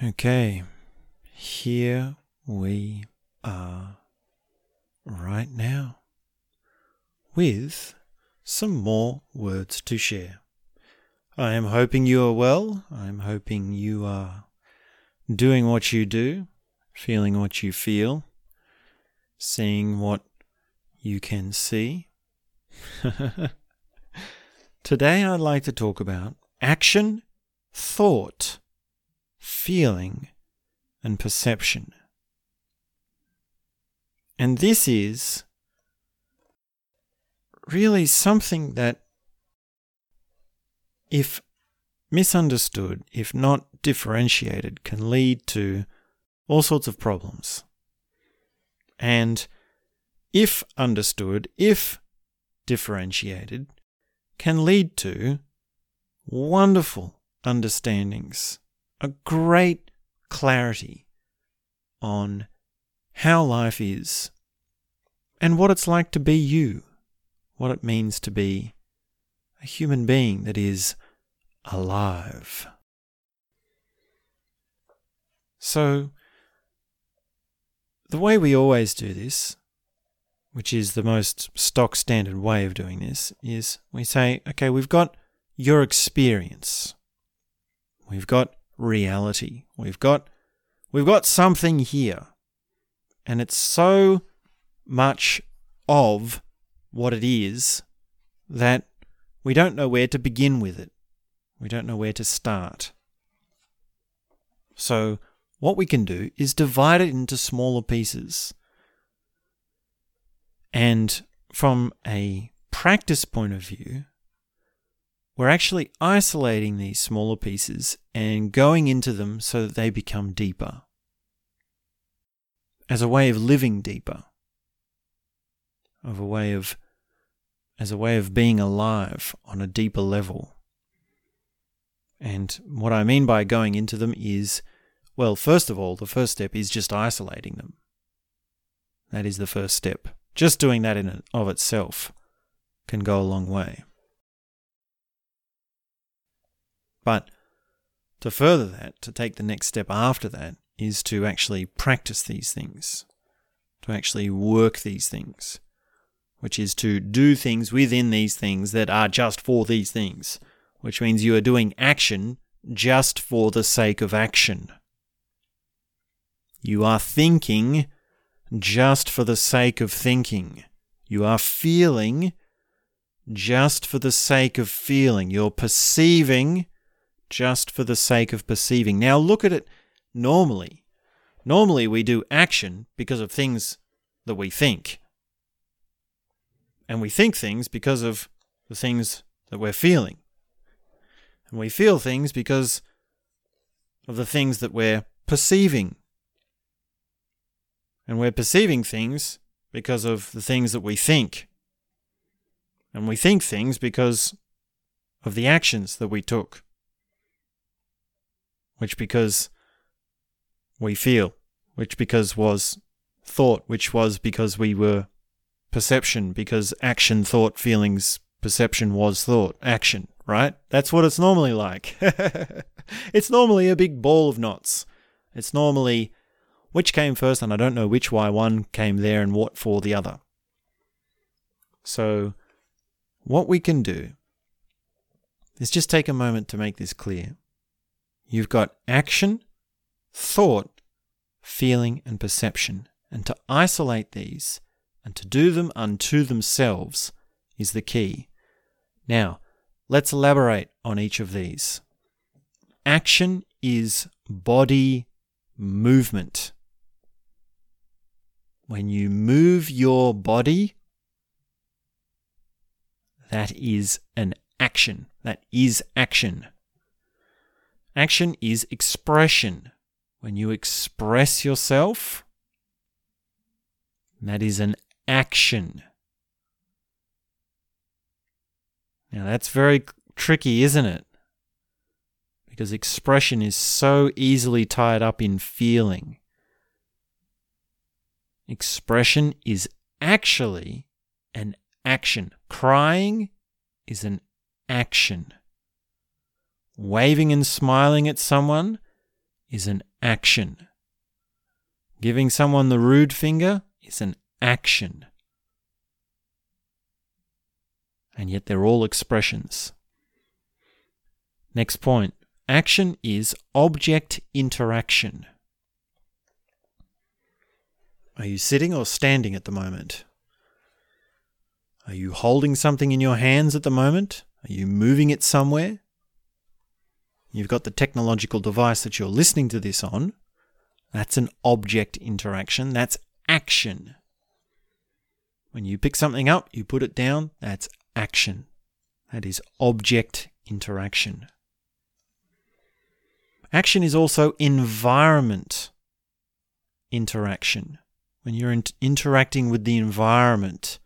Okay, here we are right now with some more words to share. I am hoping you are well. I'm hoping you are doing what you do, feeling what you feel, seeing what you can see. Today I'd like to talk about action, thought, feeling, and perception. And this is really something that, if misunderstood, if not differentiated, can lead to all sorts of problems. And if understood, if differentiated, can lead to wonderful understandings a great clarity on how life is and what it's like to be you, what it means to be a human being that is alive. So, the way we always do this, which is the most stock standard way of doing this, is we say, okay, we've got your experience. We've got reality. We've got we've got something here. And it's so much of what it is that we don't know where to begin with it. We don't know where to start. So, what we can do is divide it into smaller pieces. And from a practice point of view, we're actually isolating these smaller pieces and going into them so that they become deeper as a way of living deeper, of a way of as a way of being alive on a deeper level. And what I mean by going into them is, well, first of all, the first step is just isolating them. That is the first step. Just doing that in of itself can go a long way. But to further that, to take the next step after that, is to actually practice these things, to actually work these things, which is to do things within these things that are just for these things, which means you are doing action just for the sake of action. You are thinking just for the sake of thinking. You are feeling just for the sake of feeling. You're perceiving just for the sake of perceiving. Now, look at it normally. Normally, we do action because of things that we think. And we think things because of the things that we're feeling. And we feel things because of the things that we're perceiving. And we're perceiving things because of the things that we think. And we think things because of the actions that we took which because we feel, which because was thought, which was because we were perception, because action, thought, feelings, perception was thought, action, right? That's what it's normally like. it's normally a big ball of knots. It's normally which came first, and I don't know which why one came there and what for the other. So, what we can do is just take a moment to make this clear. You've got action, thought, feeling, and perception. And to isolate these and to do them unto themselves is the key. Now, let's elaborate on each of these. Action is body movement. When you move your body, that is an action. That is action. Action is expression. When you express yourself, that is an action. Now that's very tricky, isn't it? Because expression is so easily tied up in feeling. Expression is actually an action. Crying is an action waving and smiling at someone is an action. Giving someone the rude finger is an action. And yet they're all expressions. Next point action is object interaction. Are you sitting or standing at the moment? Are you holding something in your hands at the moment? Are you moving it somewhere? You've got the technological device that you're listening to this on. That's an object interaction. That's action. When you pick something up, you put it down, that's action. That is object interaction. Action is also environment interaction. When you're in- interacting with the environment,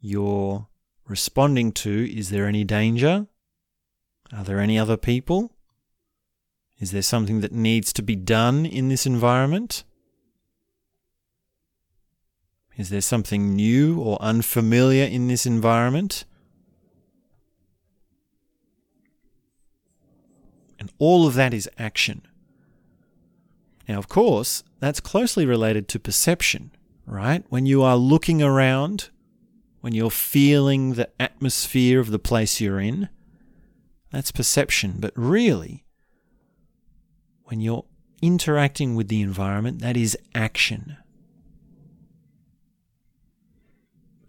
you're responding to is there any danger? Are there any other people? Is there something that needs to be done in this environment? Is there something new or unfamiliar in this environment? And all of that is action. Now, of course, that's closely related to perception, right? When you are looking around, when you're feeling the atmosphere of the place you're in, that's perception. But really, when you're interacting with the environment, that is action.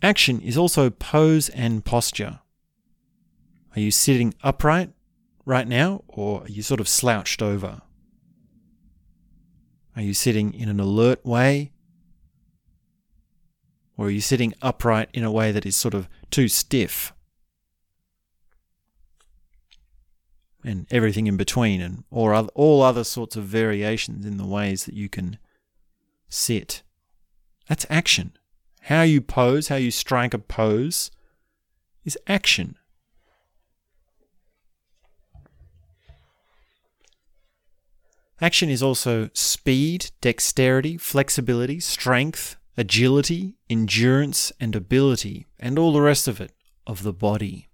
Action is also pose and posture. Are you sitting upright right now, or are you sort of slouched over? Are you sitting in an alert way? Or are you sitting upright in a way that is sort of too stiff? And everything in between, and or all other sorts of variations in the ways that you can sit. That's action. How you pose, how you strike a pose, is action. Action is also speed, dexterity, flexibility, strength, agility, endurance, and ability, and all the rest of it, of the body.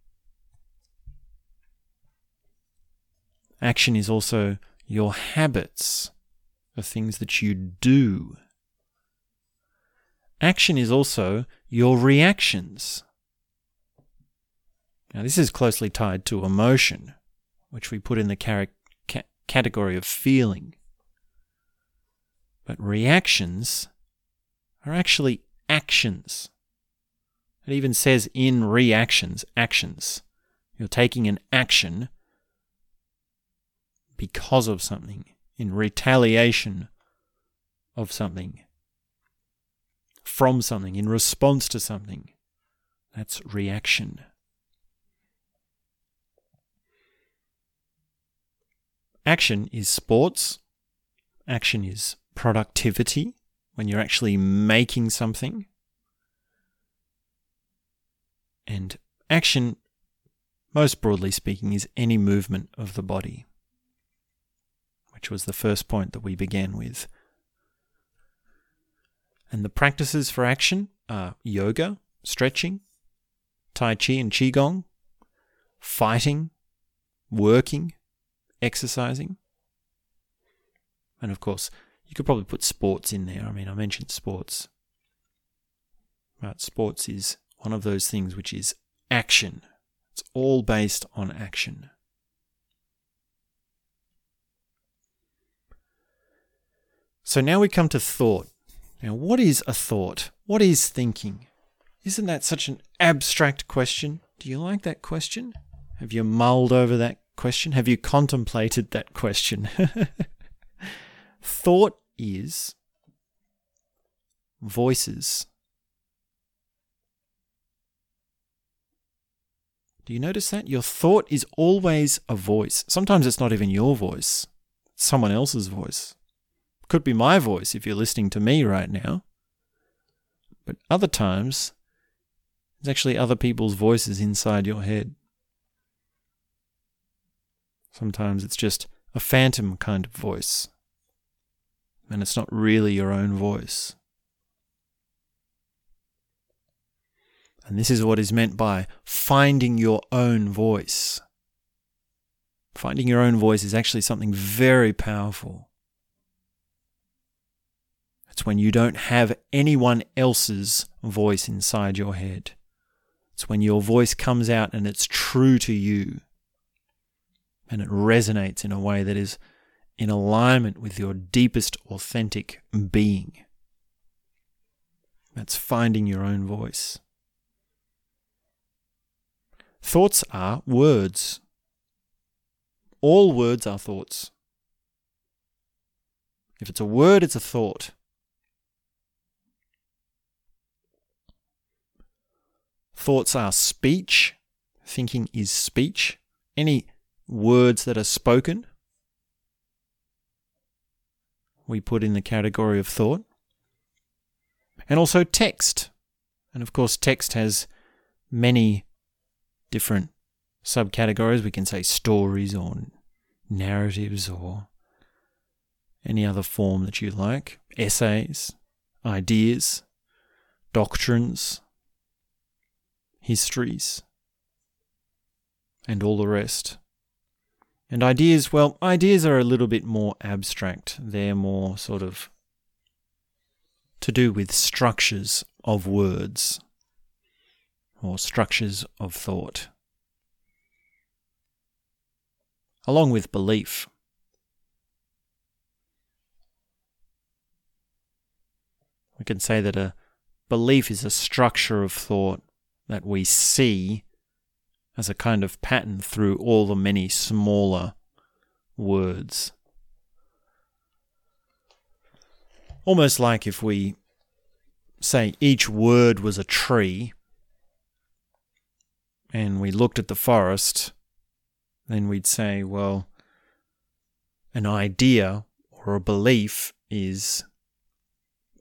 Action is also your habits, the things that you do. Action is also your reactions. Now, this is closely tied to emotion, which we put in the character category of feeling. But reactions are actually actions. It even says in reactions, actions. You're taking an action because of something, in retaliation of something, from something, in response to something. That's reaction. Action is sports. Action is productivity, when you're actually making something. And action, most broadly speaking, is any movement of the body, which was the first point that we began with. And the practices for action are yoga, stretching, Tai Chi and Qigong, fighting, working, exercising. And of course, you could probably put sports in there. I mean, I mentioned sports. But sports is one of those things which is action. It's all based on action. So now we come to thought. Now, what is a thought? What is thinking? Isn't that such an abstract question? Do you like that question? Have you mulled over that question? Have you contemplated that question? Thought is voices. Do you notice that? Your thought is always a voice. Sometimes it's not even your voice, it's someone else's voice. Could be my voice if you're listening to me right now. But other times, it's actually other people's voices inside your head. Sometimes it's just a phantom kind of voice. And it's not really your own voice. And this is what is meant by finding your own voice. Finding your own voice is actually something very powerful. It's when you don't have anyone else's voice inside your head. It's when your voice comes out and it's true to you and it resonates in a way that is in alignment with your deepest authentic being. That's finding your own voice. Thoughts are words. All words are thoughts. If it's a word, it's a thought. Thoughts are speech. Thinking is speech. Any words that are spoken, we put in the category of thought. And also text. And of course, text has many different subcategories. We can say stories or narratives or any other form that you like, essays, ideas, doctrines, histories, and all the rest. And ideas, well, ideas are a little bit more abstract. They're more sort of to do with structures of words or structures of thought. Along with belief. We can say that a belief is a structure of thought that we see as a kind of pattern through all the many smaller words. Almost like if we say each word was a tree and we looked at the forest, then we'd say, well, an idea or a belief is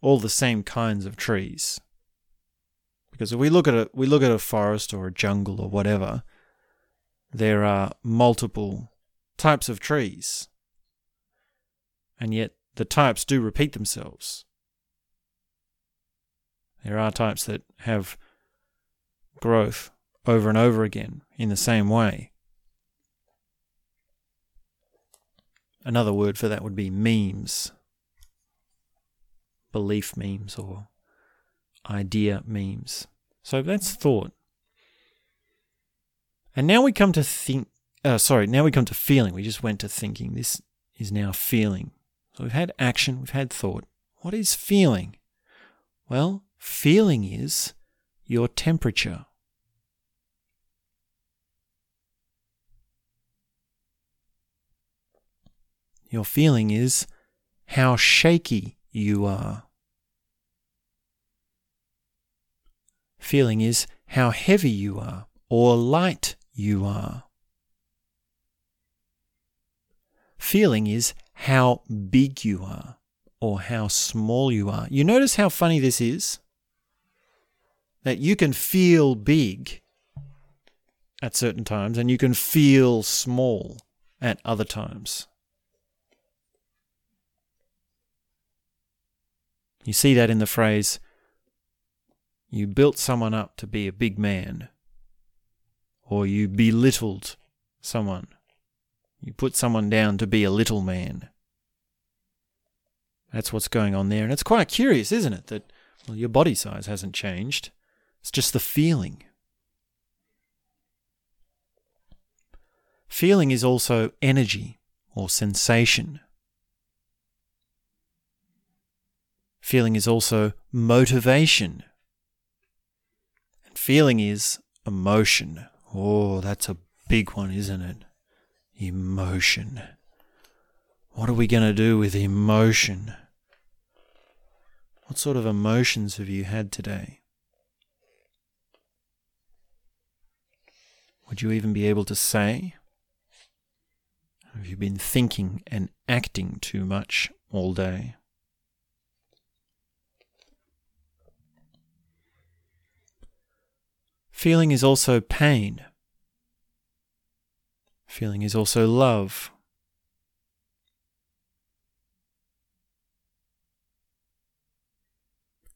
all the same kinds of trees. Because if we look at a we look at a forest or a jungle or whatever, there are multiple types of trees. And yet the types do repeat themselves. There are types that have growth over and over again in the same way. Another word for that would be memes, belief memes or idea memes. So that's thought. And now we come to think. Uh, sorry, now we come to feeling. We just went to thinking. This is now feeling. So we've had action, we've had thought. What is feeling? Well, feeling is your temperature. Your feeling is how shaky you are. Feeling is how heavy you are or light you are. Feeling is how big you are or how small you are. You notice how funny this is? That you can feel big at certain times and you can feel small at other times. You see that in the phrase, you built someone up to be a big man, or you belittled someone. You put someone down to be a little man. That's what's going on there. And it's quite curious, isn't it? That well, your body size hasn't changed. It's just the feeling. Feeling is also energy or sensation. Feeling is also motivation Feeling is emotion. Oh, that's a big one, isn't it? Emotion. What are we going to do with emotion? What sort of emotions have you had today? Would you even be able to say? Have you been thinking and acting too much all day? Feeling is also pain. Feeling is also love.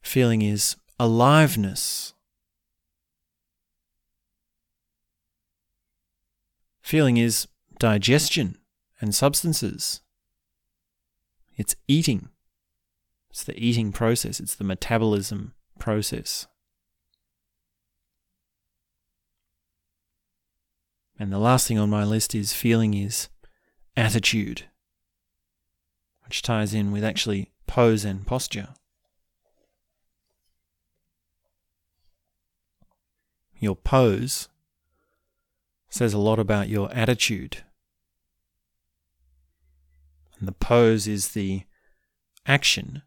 Feeling is aliveness. Feeling is digestion and substances. It's eating. It's the eating process, it's the metabolism process. And the last thing on my list is feeling is attitude, which ties in with actually pose and posture. Your pose says a lot about your attitude. And the pose is the action,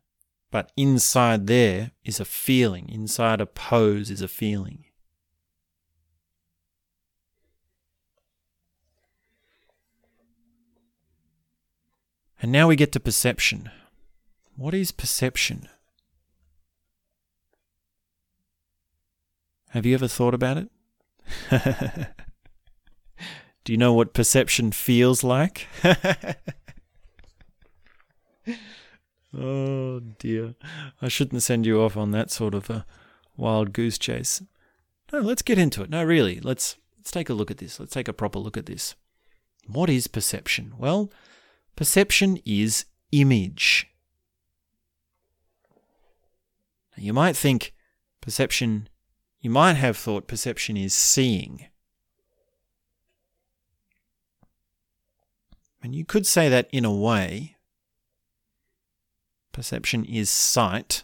but inside there is a feeling. Inside a pose is a feeling. And now we get to perception. What is perception? Have you ever thought about it? Do you know what perception feels like? oh dear. I shouldn't send you off on that sort of a wild goose chase. No, let's get into it. No, really. Let's let's take a look at this. Let's take a proper look at this. What is perception? Well, perception is image. You might think perception you might have thought perception is seeing. And you could say that in a way. Perception is sight.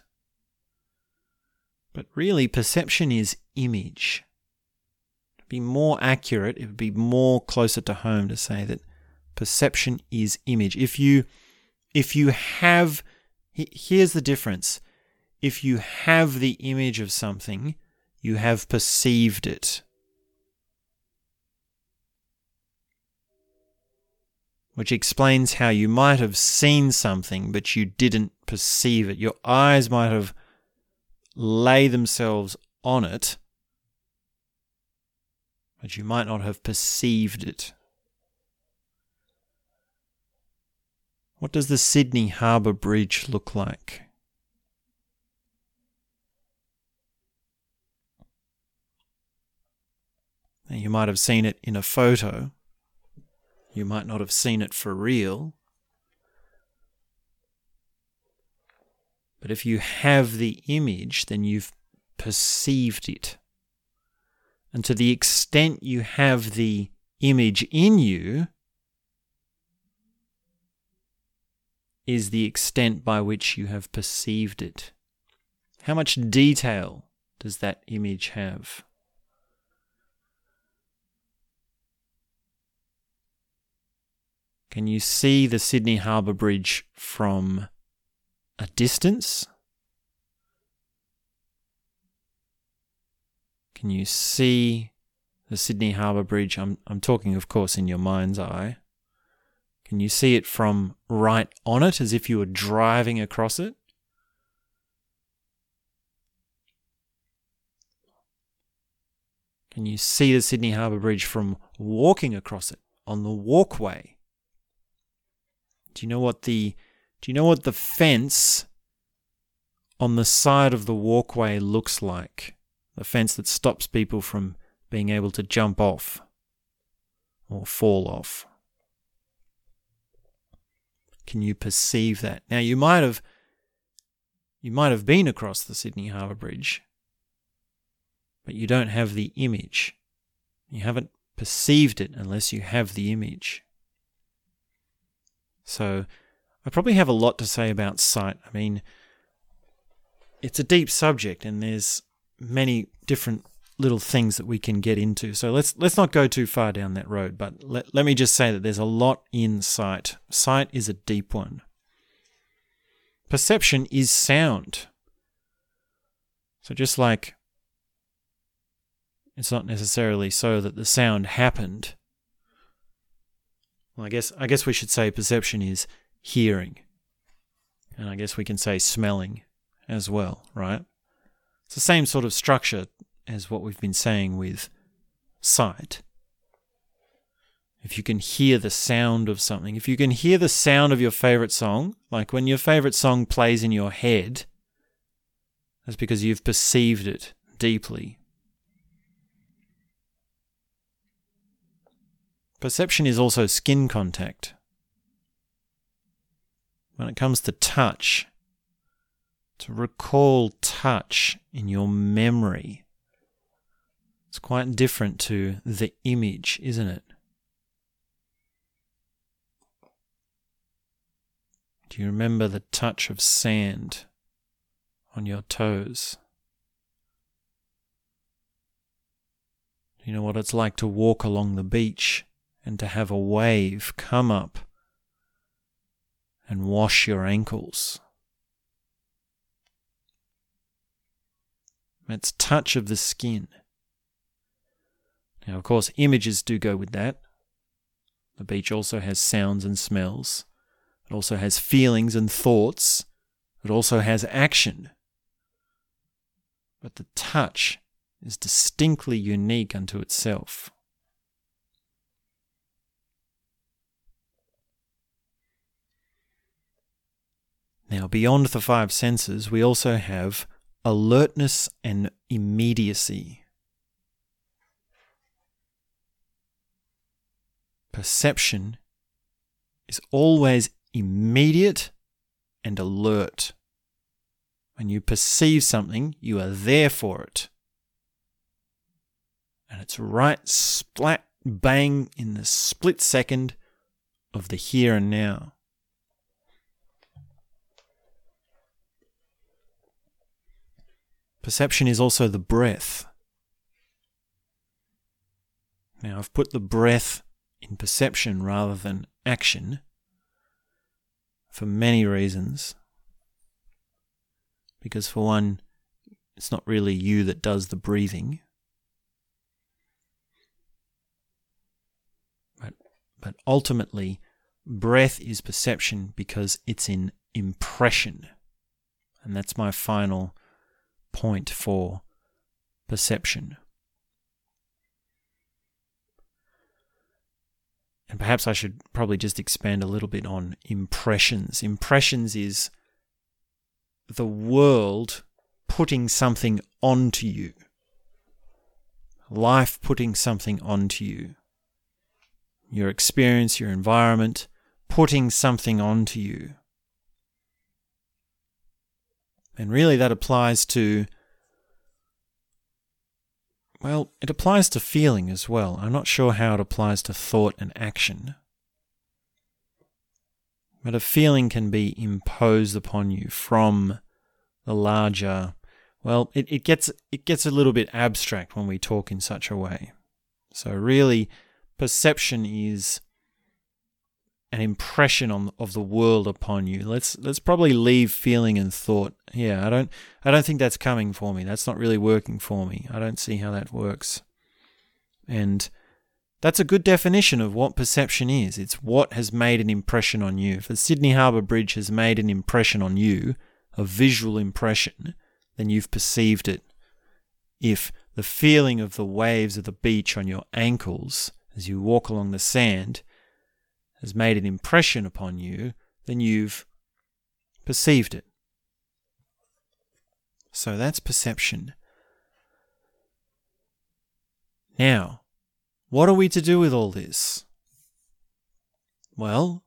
But really, perception is image. To be more accurate, it would be more closer to home to say that perception is image. If you if you have here's the difference. If you have the image of something, you have perceived it. which explains how you might have seen something but you didn't perceive it. Your eyes might have lay themselves on it, but you might not have perceived it. What does the Sydney Harbour Bridge look like? Now, you might have seen it in a photo you might not have seen it for real. But if you have the image, then you've perceived it. And to the extent you have the image in you, is the extent by which you have perceived it. How much detail does that image have? Can you see the Sydney Harbour Bridge from a distance? Can you see the Sydney Harbour Bridge? I'm, I'm talking, of course, in your mind's eye. Can you see it from right on it as if you were driving across it? Can you see the Sydney Harbour Bridge from walking across it on the walkway? Do you know what the do you know what the fence on the side of the walkway looks like? The fence that stops people from being able to jump off or fall off. Can you perceive that? Now you might have you might have been across the Sydney Harbour Bridge, but you don't have the image. You haven't perceived it unless you have the image. So I probably have a lot to say about sight. I mean, it's a deep subject and there's many different little things that we can get into. So let's let's not go too far down that road, but let, let me just say that there's a lot in sight. Sight is a deep one. Perception is sound. So just like it's not necessarily so that the sound happened, well, I guess I guess we should say perception is hearing, and I guess we can say smelling as well, right? It's the same sort of structure as what we've been saying with sight. If you can hear the sound of something, if you can hear the sound of your favorite song, like when your favorite song plays in your head, that's because you've perceived it deeply Perception is also skin contact. When it comes to touch, to recall touch in your memory, it's quite different to the image, isn't it? Do you remember the touch of sand on your toes? Do you know what it's like to walk along the beach and to have a wave come up and wash your ankles? It's touch of the skin. Now, of course, images do go with that. The beach also has sounds and smells. It also has feelings and thoughts. It also has action. But the touch is distinctly unique unto itself. Now, beyond the five senses, we also have alertness and immediacy. Perception is always immediate and alert. When you perceive something, you are there for it. And it's right splat bang in the split second of the here and now. Perception is also the breath. Now, I've put the breath in perception rather than action for many reasons. Because, for one, it's not really you that does the breathing. But, but ultimately, breath is perception because it's in impression. And that's my final point for perception. And perhaps I should probably just expand a little bit on impressions. Impressions is the world putting something onto you, life putting something onto you, your experience, your environment putting something onto you. And really, that applies to, well, it applies to feeling as well. I'm not sure how it applies to thought and action. But a feeling can be imposed upon you from the larger, well, it, it gets it gets a little bit abstract when we talk in such a way. So really, perception is an impression on of the world upon you. Let's let's probably leave feeling and thought. Yeah, I don't I don't think that's coming for me. That's not really working for me. I don't see how that works. And that's a good definition of what perception is. It's what has made an impression on you. If the Sydney Harbour Bridge has made an impression on you, a visual impression, then you've perceived it. If the feeling of the waves of the beach on your ankles as you walk along the sand has made an impression upon you, then you've perceived it. So that's perception. Now, what are we to do with all this? Well,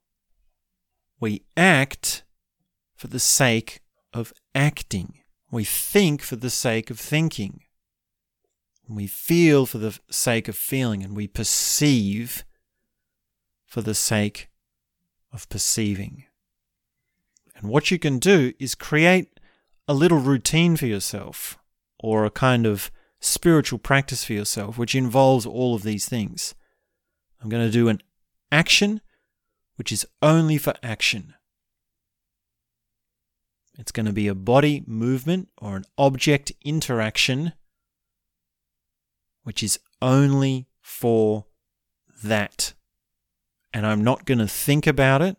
we act for the sake of acting. We think for the sake of thinking. We feel for the sake of feeling, and we perceive for the sake of perceiving. And what you can do is create a little routine for yourself or a kind of spiritual practice for yourself, which involves all of these things. I'm going to do an action which is only for action. It's going to be a body movement or an object interaction which is only for that and I'm not going to think about it.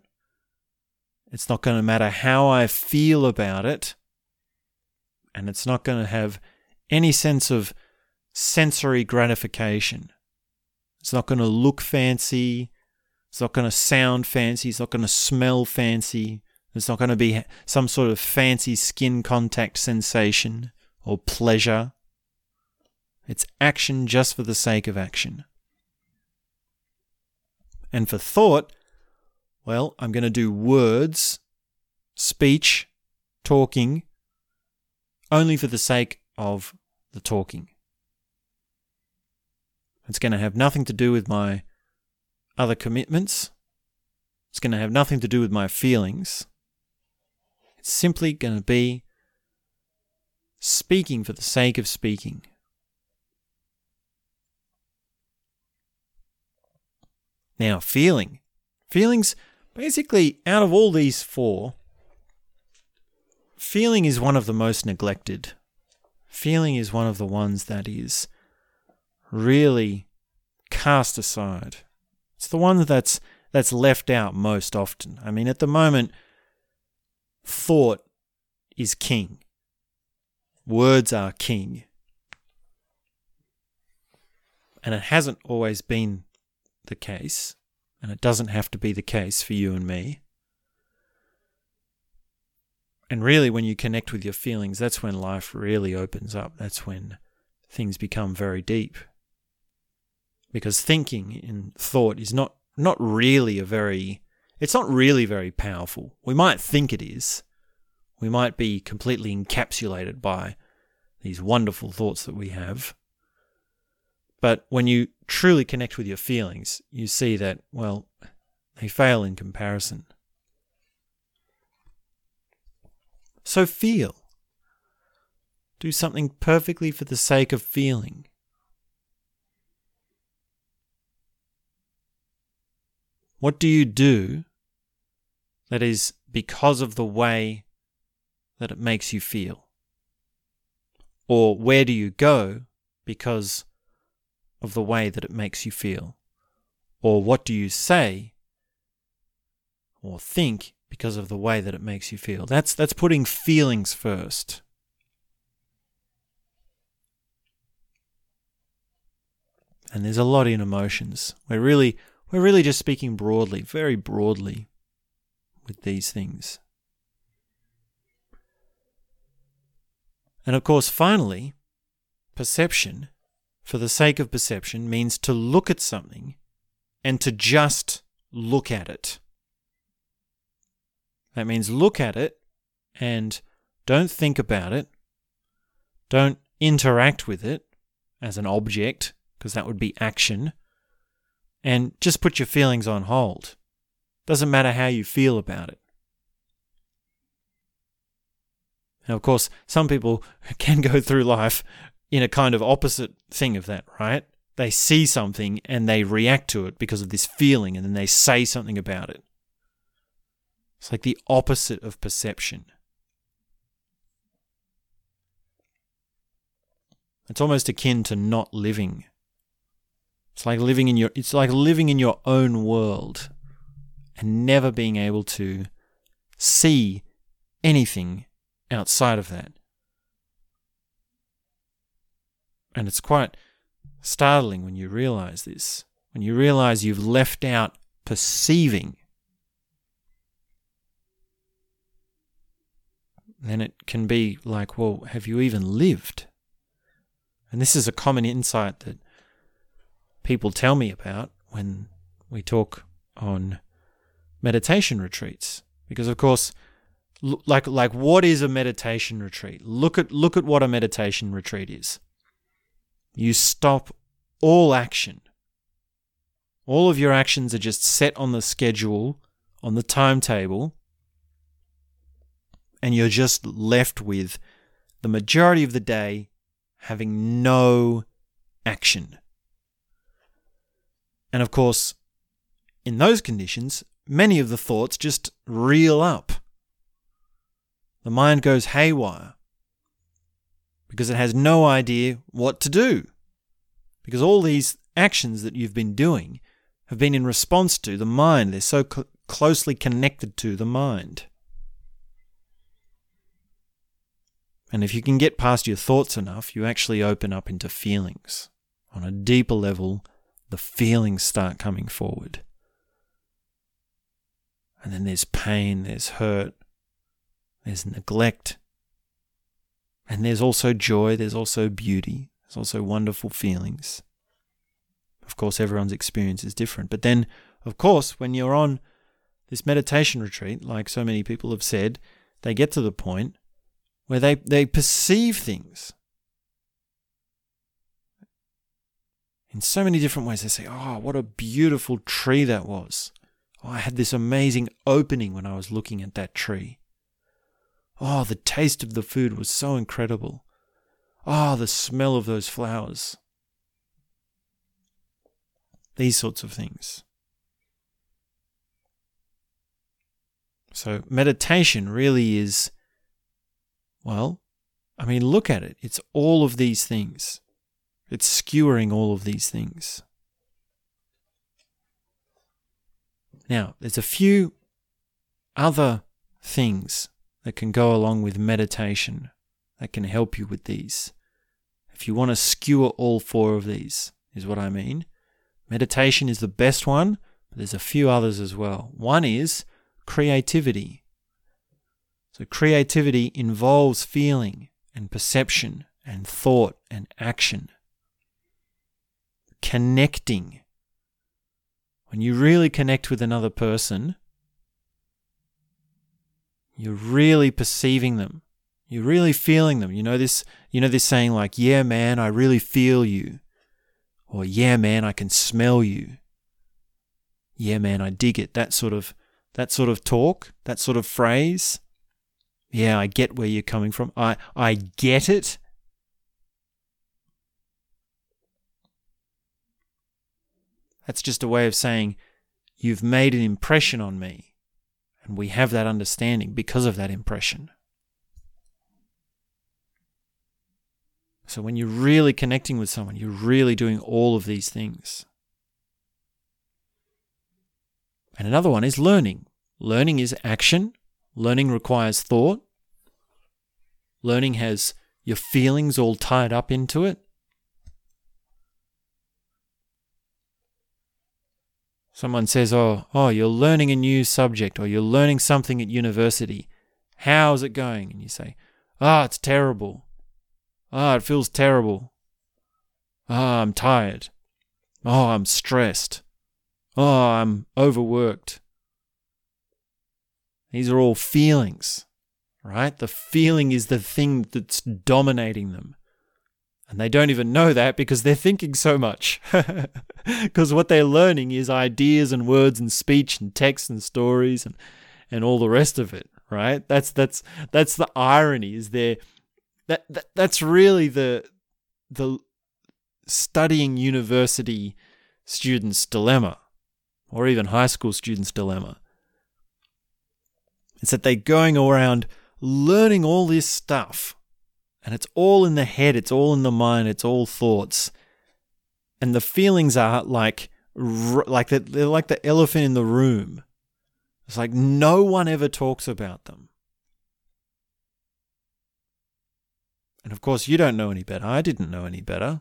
It's not going to matter how I feel about it. And it's not going to have any sense of sensory gratification. It's not going to look fancy. It's not going to sound fancy. It's not going to smell fancy. It's not going to be some sort of fancy skin contact sensation or pleasure. It's action just for the sake of action. And for thought, well, I'm going to do words, speech, talking, only for the sake of the talking. It's going to have nothing to do with my other commitments. It's going to have nothing to do with my feelings. It's simply going to be speaking for the sake of speaking. Now, feeling. Feelings, basically, out of all these four, feeling is one of the most neglected. Feeling is one of the ones that is really cast aside. It's the one that's that's left out most often. I mean, at the moment, thought is king. Words are king. And it hasn't always been the case, and it doesn't have to be the case for you and me. And really, when you connect with your feelings, that's when life really opens up. That's when things become very deep. Because thinking in thought is not, not really a very, it's not really very powerful. We might think it is. We might be completely encapsulated by these wonderful thoughts that we have. But when you truly connect with your feelings, you see that, well, they fail in comparison. So feel. Do something perfectly for the sake of feeling. What do you do that is because of the way that it makes you feel? Or where do you go because of the way that it makes you feel? Or what do you say or think because of the way that it makes you feel? That's, that's putting feelings first. And there's a lot in emotions. We're really, we're really just speaking broadly, very broadly with these things. And of course, finally, perception for the sake of perception means to look at something and to just look at it. That means look at it and don't think about it. Don't interact with it as an object, because that would be action. And just put your feelings on hold. Doesn't matter how you feel about it. Now, of course, some people can go through life in a kind of opposite thing of that, right? They see something and they react to it because of this feeling and then they say something about it. It's like the opposite of perception. It's almost akin to not living. It's like living in your it's like living in your own world and never being able to see anything outside of that. And it's quite startling when you realize this, when you realize you've left out perceiving. Then it can be like, well, have you even lived? And this is a common insight that people tell me about when we talk on meditation retreats. Because, of course, like like what is a meditation retreat look at look at what a meditation retreat is you stop all action. All of your actions are just set on the schedule, on the timetable, and you're just left with the majority of the day having no action. And of course, in those conditions, many of the thoughts just reel up. The mind goes haywire because it has no idea what to do. Because all these actions that you've been doing have been in response to the mind, they're so cl- closely connected to the mind. And if you can get past your thoughts enough, you actually open up into feelings. On a deeper level, the feelings start coming forward. And then there's pain, there's hurt, there's neglect, and there's also joy, there's also beauty, there's also wonderful feelings. Of course, everyone's experience is different. But then, Of course, when you're on this meditation retreat, like so many people have said, they get to the point where they, they perceive things in so many different ways. They say, Oh, what a beautiful tree that was. Oh, I had this amazing opening when I was looking at that tree. Oh, the taste of the food was so incredible. Oh, the smell of those flowers. These sorts of things. So, meditation really is, well, I mean, look at it. It's all of these things, it's skewering all of these things. Now, there's a few other things that can go along with meditation that can help you with these. If you want to skewer all four of these, is what I mean. Meditation is the best one, but there's a few others as well. One is creativity. So, creativity involves feeling and perception and thought and action. Connecting. When you really connect with another person, you're really perceiving them. You're really feeling them. You know this you know this saying like, "Yeah, man, I really feel you." Or, "Yeah, man, I can smell you." "Yeah, man, I dig it." That sort of that sort of talk, that sort of phrase. Yeah, I get where you're coming from. I, I get it. That's just a way of saying, you've made an impression on me. And we have that understanding because of that impression. So when you're really connecting with someone, you're really doing all of these things. And another one is learning. Learning is action. Learning requires thought. Learning has your feelings all tied up into it. Someone says, "Oh, oh, you're learning a new subject or you're learning something at university. How's it going?" And you say, "Ah, oh, it's terrible. Ah, oh, it feels terrible. Ah, oh, I'm tired. Oh, I'm stressed. Oh, I'm overworked. These are all feelings, right? The feeling is the thing that's dominating them. And they don't even know that because they're thinking so much. Because what they're learning is ideas and words and speech and text and stories and, and all the rest of it, right? That's that's that's the irony. Is there that, that that's really the the studying university students' dilemma or even high school students' dilemma. It's that they're going around learning all this stuff, and it's all in the head, it's all in the mind, it's all thoughts. And the feelings are like, like the, they're like the elephant in the room. It's like no one ever talks about them. And of course, you don't know any better. I didn't know any better.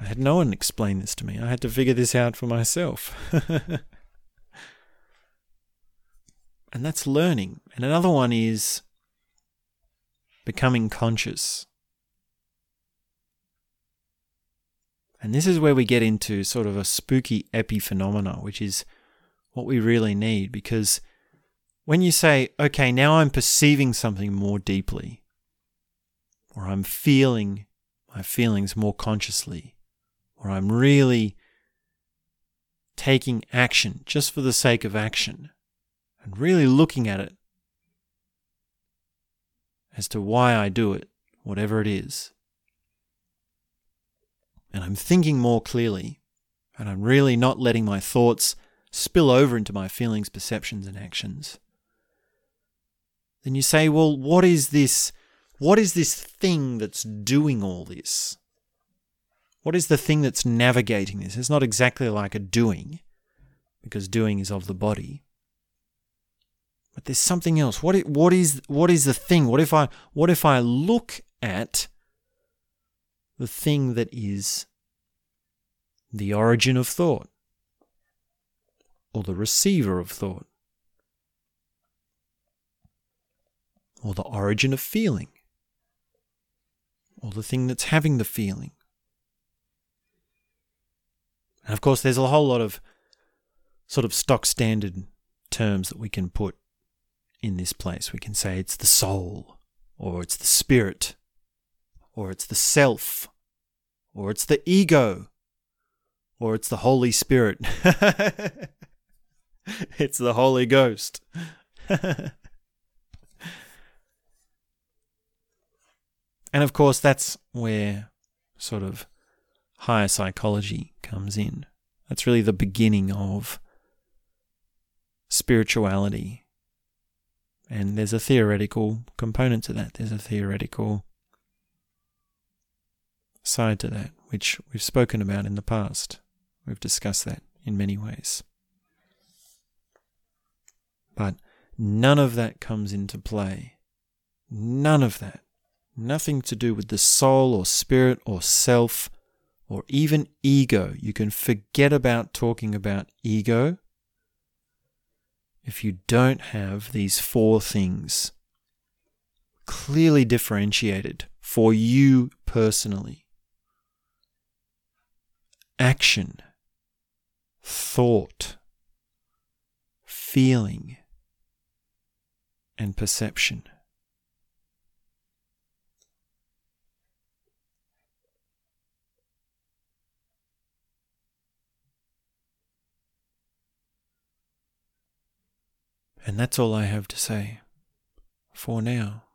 I had no one explain this to me. I had to figure this out for myself. and that's learning. And another one is becoming conscious. And this is where we get into sort of a spooky epiphenomena, which is what we really need. Because when you say, okay, now I'm perceiving something more deeply, or I'm feeling my feelings more consciously, or I'm really taking action just for the sake of action and really looking at it as to why I do it, whatever it is. And I'm thinking more clearly, and I'm really not letting my thoughts spill over into my feelings, perceptions, and actions. Then you say, well, what is this? What is this thing that's doing all this? What is the thing that's navigating this? It's not exactly like a doing, because doing is of the body. But there's something else. What, what, is, what is the thing? What if, I, what if I look at the thing that is the origin of thought, or the receiver of thought, or the origin of feeling, or the thing that's having the feeling? And of course, there's a whole lot of sort of stock standard terms that we can put in this place. We can say it's the soul, or it's the spirit, or it's the self, or it's the ego, or it's the Holy Spirit. it's the Holy Ghost. and of course, that's where sort of higher psychology comes in. That's really the beginning of spirituality. And there's a theoretical component to that. There's a theoretical side to that, which we've spoken about in the past. We've discussed that in many ways. But none of that comes into play. None of that. Nothing to do with the soul or spirit or self or even ego. You can forget about talking about ego if you don't have these four things clearly differentiated for you personally action, thought, feeling, and perception. And that's all I have to say for now.